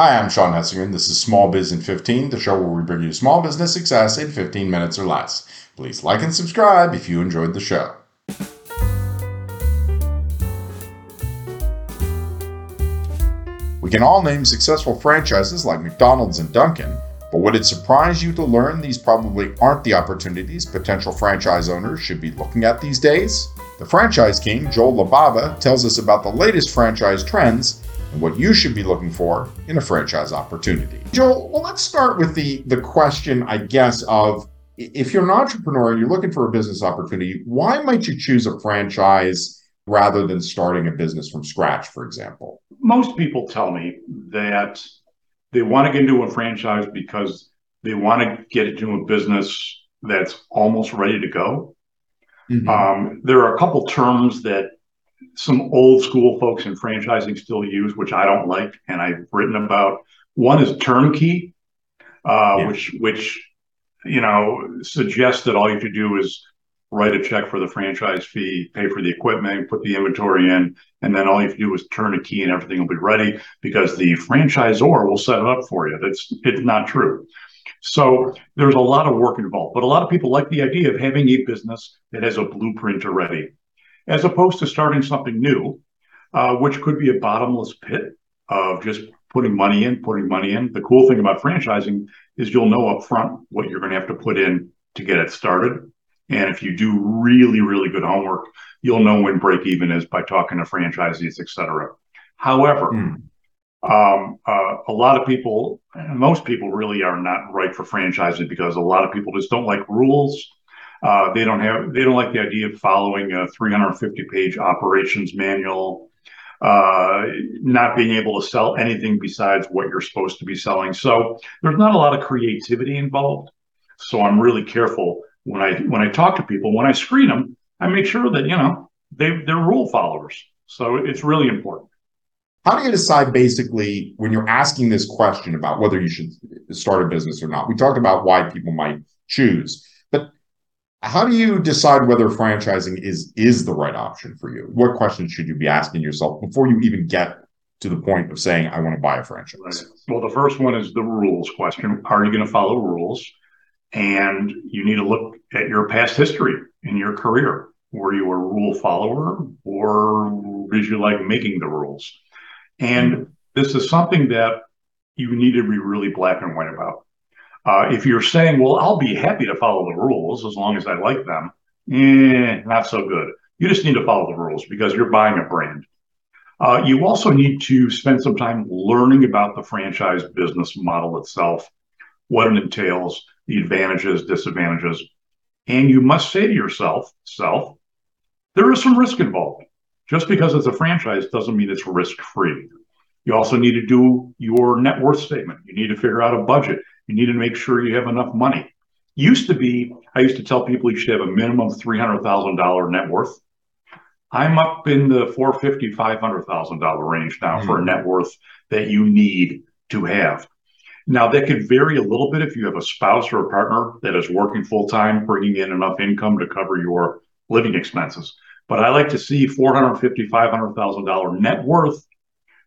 Hi, I'm Shawn Hessinger. This is Small Biz in 15, the show where we bring you small business success in 15 minutes or less. Please like and subscribe if you enjoyed the show. We can all name successful franchises like McDonald's and Dunkin', but would it surprise you to learn these probably aren't the opportunities potential franchise owners should be looking at these days? The franchise king, Joel Libava, tells us about the latest franchise trends and what you should be looking for in a franchise opportunity. Joel, well, let's start with the, the question, I guess, of if you're an entrepreneur and you're looking for a business opportunity, why might you choose a franchise rather than starting a business from scratch, for example? Most people tell me that they want to get into a franchise because they want to get into a business that's almost ready to go. Mm-hmm. Um, there are a couple terms that some old school folks in franchising still use, which I don't like, and I've written about. One is turnkey, uh, yeah. which which you know suggests that all you have to do is write a check for the franchise fee, pay for the equipment, put the inventory in, and then all you have to do is turn a key and everything will be ready because the franchisor will set it up for you. That's it's not true. So there's a lot of work involved, but a lot of people like the idea of having a business that has a blueprint already as opposed to starting something new, uh, which could be a bottomless pit of just putting money in, putting money in. The cool thing about franchising is you'll know upfront what you're going to have to put in to get it started. And if you do really, really good homework, you'll know when break even is by talking to franchisees, et cetera. However, mm. um, uh, a lot of people, most people really are not right for franchising because a lot of people just don't like rules. Uh, they don't have they don't like the idea of following a 350 page operations manual, uh, not being able to sell anything besides what you're supposed to be selling. So there's not a lot of creativity involved. So I'm really careful when I when I talk to people. When I screen them, I make sure that you know they they're rule followers. So it's really important. How do you decide basically when you're asking this question about whether you should start a business or not? We talked about why people might choose how do you decide whether franchising is is the right option for you? What questions should you be asking yourself before you even get to the point of saying I want to buy a franchise? Right. Well, the first one is the rules question. Are you going to follow rules? And you need to look at your past history in your career. Were you a rule follower or did you like making the rules? And hmm. this is something that you need to be really black and white about. Uh, if you're saying, well, I'll be happy to follow the rules as long as I like them, eh, not so good. You just need to follow the rules because you're buying a brand. Uh, you also need to spend some time learning about the franchise business model itself, what it entails, the advantages, disadvantages. And you must say to yourself, self, there is some risk involved. Just because it's a franchise doesn't mean it's risk free. You also need to do your net worth statement. You need to figure out a budget. You need to make sure you have enough money. Used to be, I used to tell people you should have a minimum $300,000 net worth. I'm up in the $450,000, $500,000 range now mm-hmm. for a net worth that you need to have. Now, that could vary a little bit if you have a spouse or a partner that is working full time, bringing in enough income to cover your living expenses. But I like to see $450,000, $500,000 net worth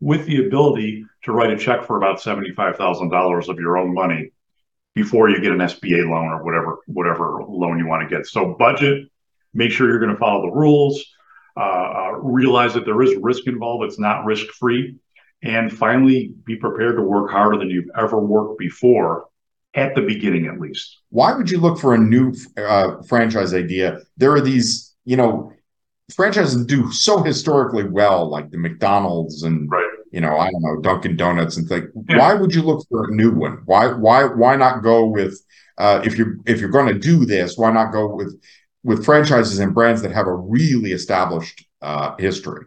with the ability to write a check for about $75,000 of your own money before you get an SBA loan or whatever whatever loan you want to get. So budget, make sure you're going to follow the rules, uh, uh, realize that there is risk involved. It's not risk free, and finally, be prepared to work harder than you've ever worked before. At the beginning, at least. Why would you look for a new uh, franchise idea? There are these, you know, franchises do so historically well, like the McDonald's and right you know, I don't know, Dunkin' Donuts and think, yeah. why would you look for a new one? Why why why not go with uh, if you're if you're going to do this, why not go with with franchises and brands that have a really established uh, history?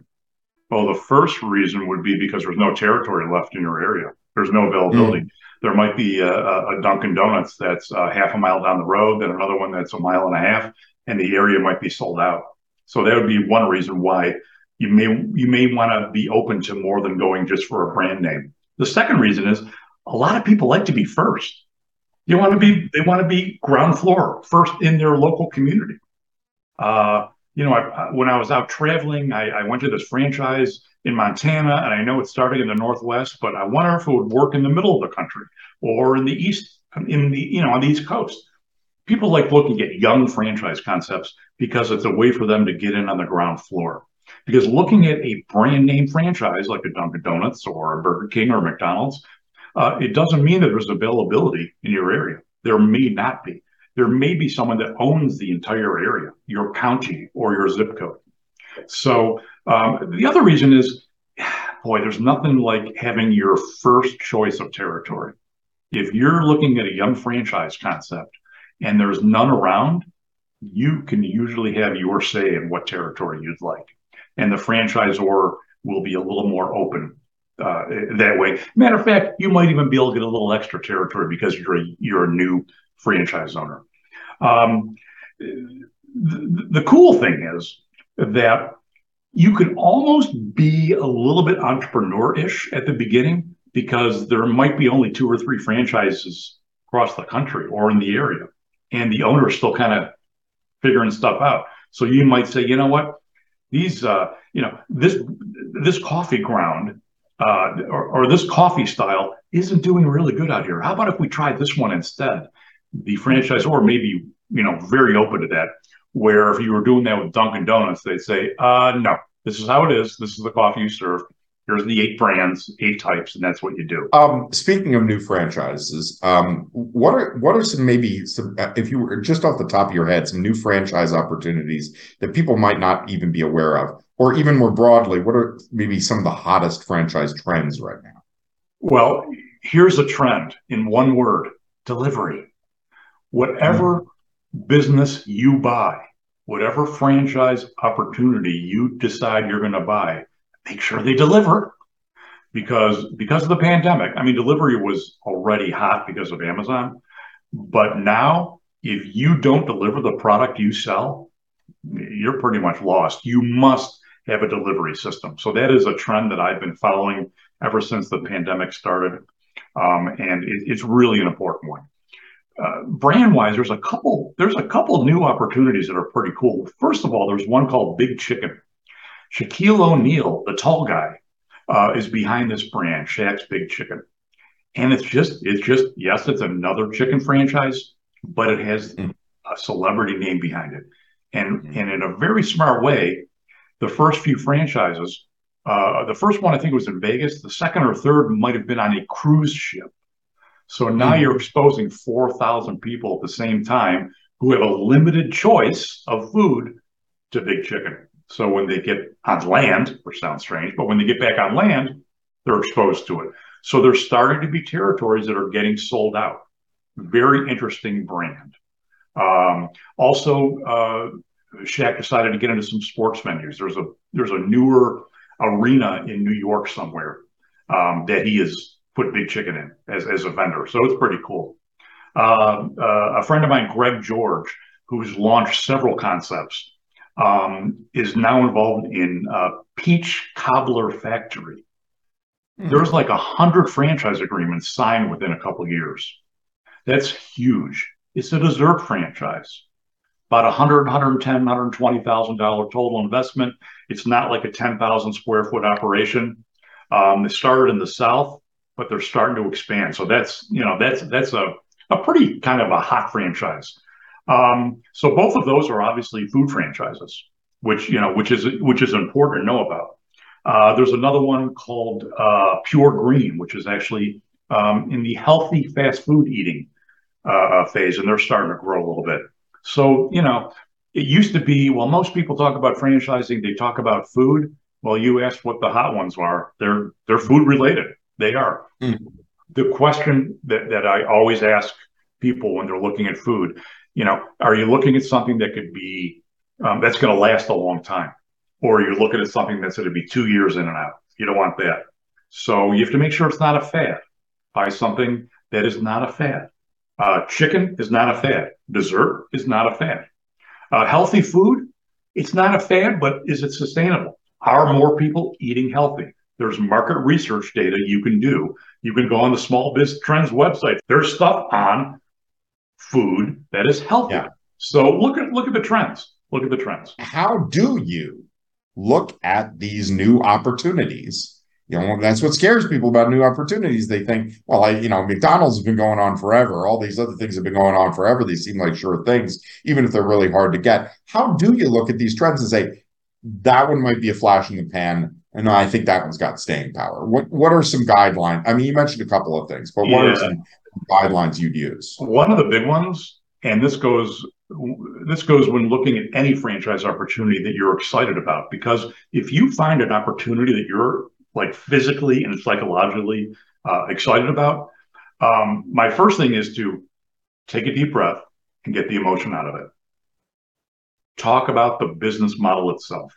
Well, the first reason would be because there's no territory left in your area. There's no availability. Mm. There might be a, a Dunkin' Donuts that's uh, half a mile down the road, then another one that's a mile and a half, and the area might be sold out. So that would be one reason why you may you may want to be open to more than going just for a brand name. The second reason is a lot of people like to be first. You want to be they want to be ground floor first in their local community. Uh, you know, I, when I was out traveling, I, I went to this franchise in Montana, and I know it's starting in the Northwest, but I wonder if it would work in the middle of the country or in the East, in the you know on the East Coast. People like looking at young franchise concepts because it's a way for them to get in on the ground floor. Because looking at a brand name franchise like a Dunkin' Donuts or a Burger King or McDonald's, uh, it doesn't mean that there's availability in your area. There may not be. There may be someone that owns the entire area, your county or your zip code. So um, the other reason is, boy, there's nothing like having your first choice of territory. If you're looking at a young franchise concept and there's none around, you can usually have your say in what territory you'd like. And the franchisor will be a little more open uh, that way. Matter of fact, you might even be able to get a little extra territory because you're a, you're a new franchise owner. Um, the, the cool thing is that you can almost be a little bit entrepreneur-ish at the beginning because there might be only two or three franchises across the country or in the area and the owner is still kind of figuring stuff out so you might say you know what these uh, you know this this coffee ground uh, or, or this coffee style isn't doing really good out here how about if we try this one instead the franchisor may be you know very open to that where if you were doing that with Dunkin' Donuts, they'd say, uh, no, this is how it is. This is the coffee you serve. Here's the eight brands, eight types, and that's what you do. Um, speaking of new franchises, um, what are what are some maybe some if you were just off the top of your head some new franchise opportunities that people might not even be aware of, or even more broadly, what are maybe some of the hottest franchise trends right now? Well, here's a trend in one word: delivery. Whatever mm-hmm. business you buy, whatever franchise opportunity you decide you're going to buy, make sure they deliver. Because because of the pandemic, I mean, delivery was already hot because of Amazon, but now if you don't deliver the product you sell, you're pretty much lost. You must have a delivery system. So that is a trend that I've been following ever since the pandemic started, um, and it, it's really an important one uh, brand wise, there's a couple there's a couple new opportunities that are pretty cool. First of all, there's one called Big Chicken. Shaquille O'Neal, the tall guy, uh, is behind this brand, Shaq's Big Chicken, and it's just it's just yes, it's another chicken franchise, but it has mm. a celebrity name behind it, and mm. and in a very smart way, the first few franchises. Uh, the first one I think was in Vegas. The second or third might have been on a cruise ship so now mm-hmm. you're exposing 4,000 people at the same time who have a limited choice of food to big chicken. So when they get on land, which sounds strange, but when they get back on land, they're exposed to it. So there's starting to be territories that are getting sold out. Very interesting brand. Um, also, uh, Shaq decided to get into some sports venues. There's a there's a newer arena in New York somewhere um, that he has put Big Chicken in as, as a vendor. So it's pretty cool. Uh, uh, a friend of mine, Greg George, who's launched several concepts, um, is now involved in uh, Peach Cobbler Factory. Mm-hmm. There's like a hundred franchise agreements signed within a couple years. That's huge. It's a dessert franchise. About 100, 110, 120,000 dollar total investment. It's not like a 10,000 square foot operation. Um, it started in the South but they're starting to expand. So that's you know that's that's a a pretty kind of a hot franchise. Um, so both of those are obviously food franchises, which you know which is which is important to know about. Uh, there's another one called uh, Pure Green, which is actually um, in the healthy fast food eating uh, phase, and they're starting to grow a little bit. So you know, it used to be well, most people talk about franchising, they talk about food. Well, you asked what the hot ones are. They're they're food related. They are. Mm. The question that, that I always ask people when they're looking at food, you know, are you looking at something that could be um, that's going to last a long time, or you're looking at something that's going to be two years in and out? You don't want that. So you have to make sure it's not a fad. Buy something that is not a fad. Uh, chicken is not a fad. Dessert is not a fad. Uh, healthy food, it's not a fad, but is it sustainable? Are more people eating healthy? There's market research data you can do. You can go on the Small Biz Trends website. There's stuff on food that is healthy. Yeah. So look at look at the trends. Look at the trends. How do you look at these new opportunities? You know, that's what scares people about new opportunities. They think, well, I, you know, McDonald's has been going on forever. All these other things have been going on forever. They seem like sure things, even if they're really hard to get. How do you look at these trends and say, that one might be a flash in the pan, and I think that one's got staying power? What What are some guidelines? I mean, you mentioned a couple of things, but what yeah. are some guidelines you'd use? One of the big ones, and this goes this goes when looking at any franchise opportunity that you're excited about because if you find an opportunity that you're like physically and psychologically uh, excited about, um, my first thing is to take a deep breath and get the emotion out of it. Talk about the business model itself.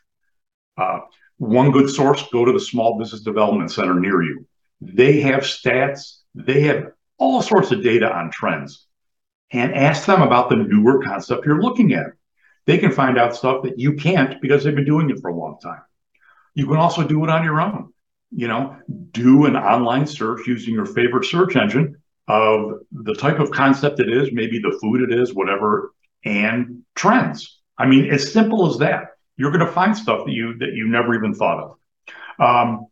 Uh, one good source, go to the Small Business Development Center near you. They have stats, they have all sorts of data on trends, and ask them about the newer concept you're looking at. They can find out stuff that you can't because they've been doing it for a long time. You can also do it on your own you know, do an online search using your favorite search engine of the type of concept it is, maybe the food it is, whatever, and trends. I mean, as simple as that. You're going to find stuff that you that you never even thought of. Um,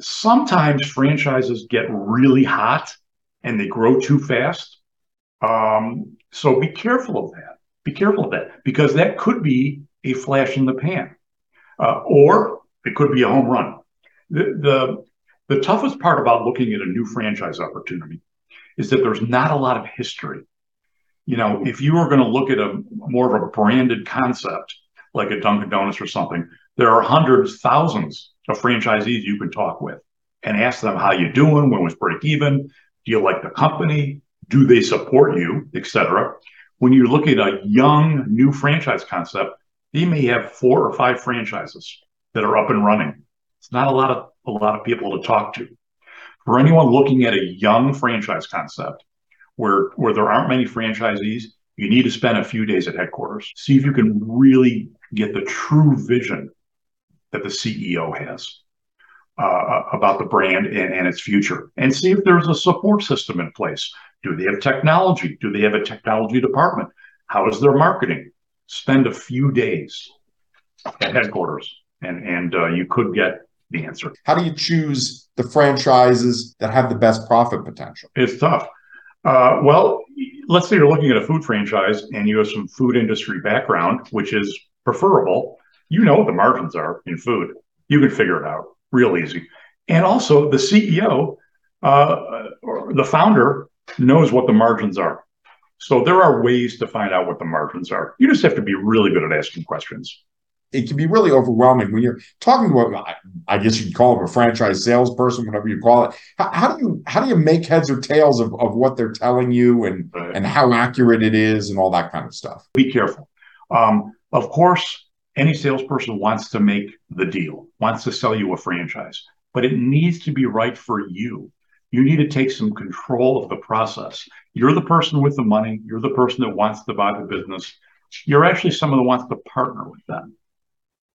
sometimes franchises get really hot and they grow too fast. Um, so be careful of that. Be careful of that because that could be a flash in the pan, uh, or it could be a home run. The, the, the toughest part about looking at a new franchise opportunity is that there's not a lot of history. You know, if you are going to look at a more of a branded concept like a Dunkin' Donuts or something, there are hundreds, thousands of franchisees you can talk with and ask them how you doing, when was break even, do you like the company, do they support you, etc. When you look at a young new franchise concept, they may have four or five franchises that are up and running it's not a lot of a lot of people to talk to. For anyone looking at a young franchise concept where where there aren't many franchisees, you need to spend a few days at headquarters. See if you can really get the true vision that the CEO has uh, about the brand and, and its future, and see if there's a support system in place. Do they have technology? Do they have a technology department? How is their marketing? Spend a few days at headquarters, and and uh, you could get the answer. How do you choose the franchises that have the best profit potential? It's tough. Uh, well, let's say you're looking at a food franchise and you have some food industry background, which is preferable. You know what the margins are in food. You can figure it out real easy. And also, the CEO uh, or the founder knows what the margins are. So there are ways to find out what the margins are. You just have to be really good at asking questions it can be really overwhelming when you're talking to a, I guess you'd call him a franchise salesperson, whatever you call it. How, how, do you how do you make heads or tails of, of what they're telling you and right. and how accurate it is and all that kind of stuff? Be careful. Um, of course, any salesperson wants to make the deal, wants to sell you a franchise, but it needs to be right for you. You need to take some control of the process. You're the person with the money. You're the person that wants to buy the business. You're actually someone that wants to partner with them.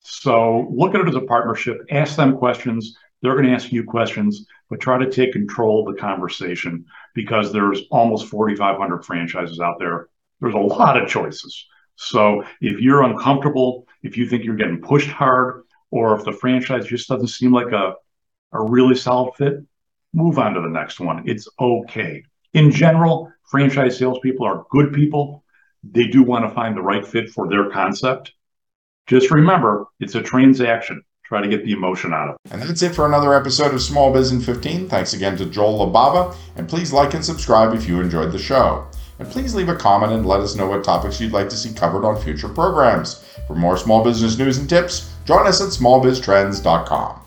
So look at it as a partnership, ask them questions. They're going to ask you questions, but try to take control of the conversation because there's almost 4,500 franchises out there. There's a lot of choices. So if you're uncomfortable, if you think you're getting pushed hard, or if the franchise just doesn't seem like a, a really solid fit, move on to the next one. It's okay. In general, franchise salespeople are good people. They do want to find the right fit for their concept. Just remember, it's a transaction. Try to get the emotion out of it. And that's it for another episode of Small Biz in 15. Thanks again to Joel Libava, and please like and subscribe if you enjoyed the show. And please leave a comment and let us know what topics you'd like to see covered on future programs. For more small business news and tips, join us at smallbiztrends.com.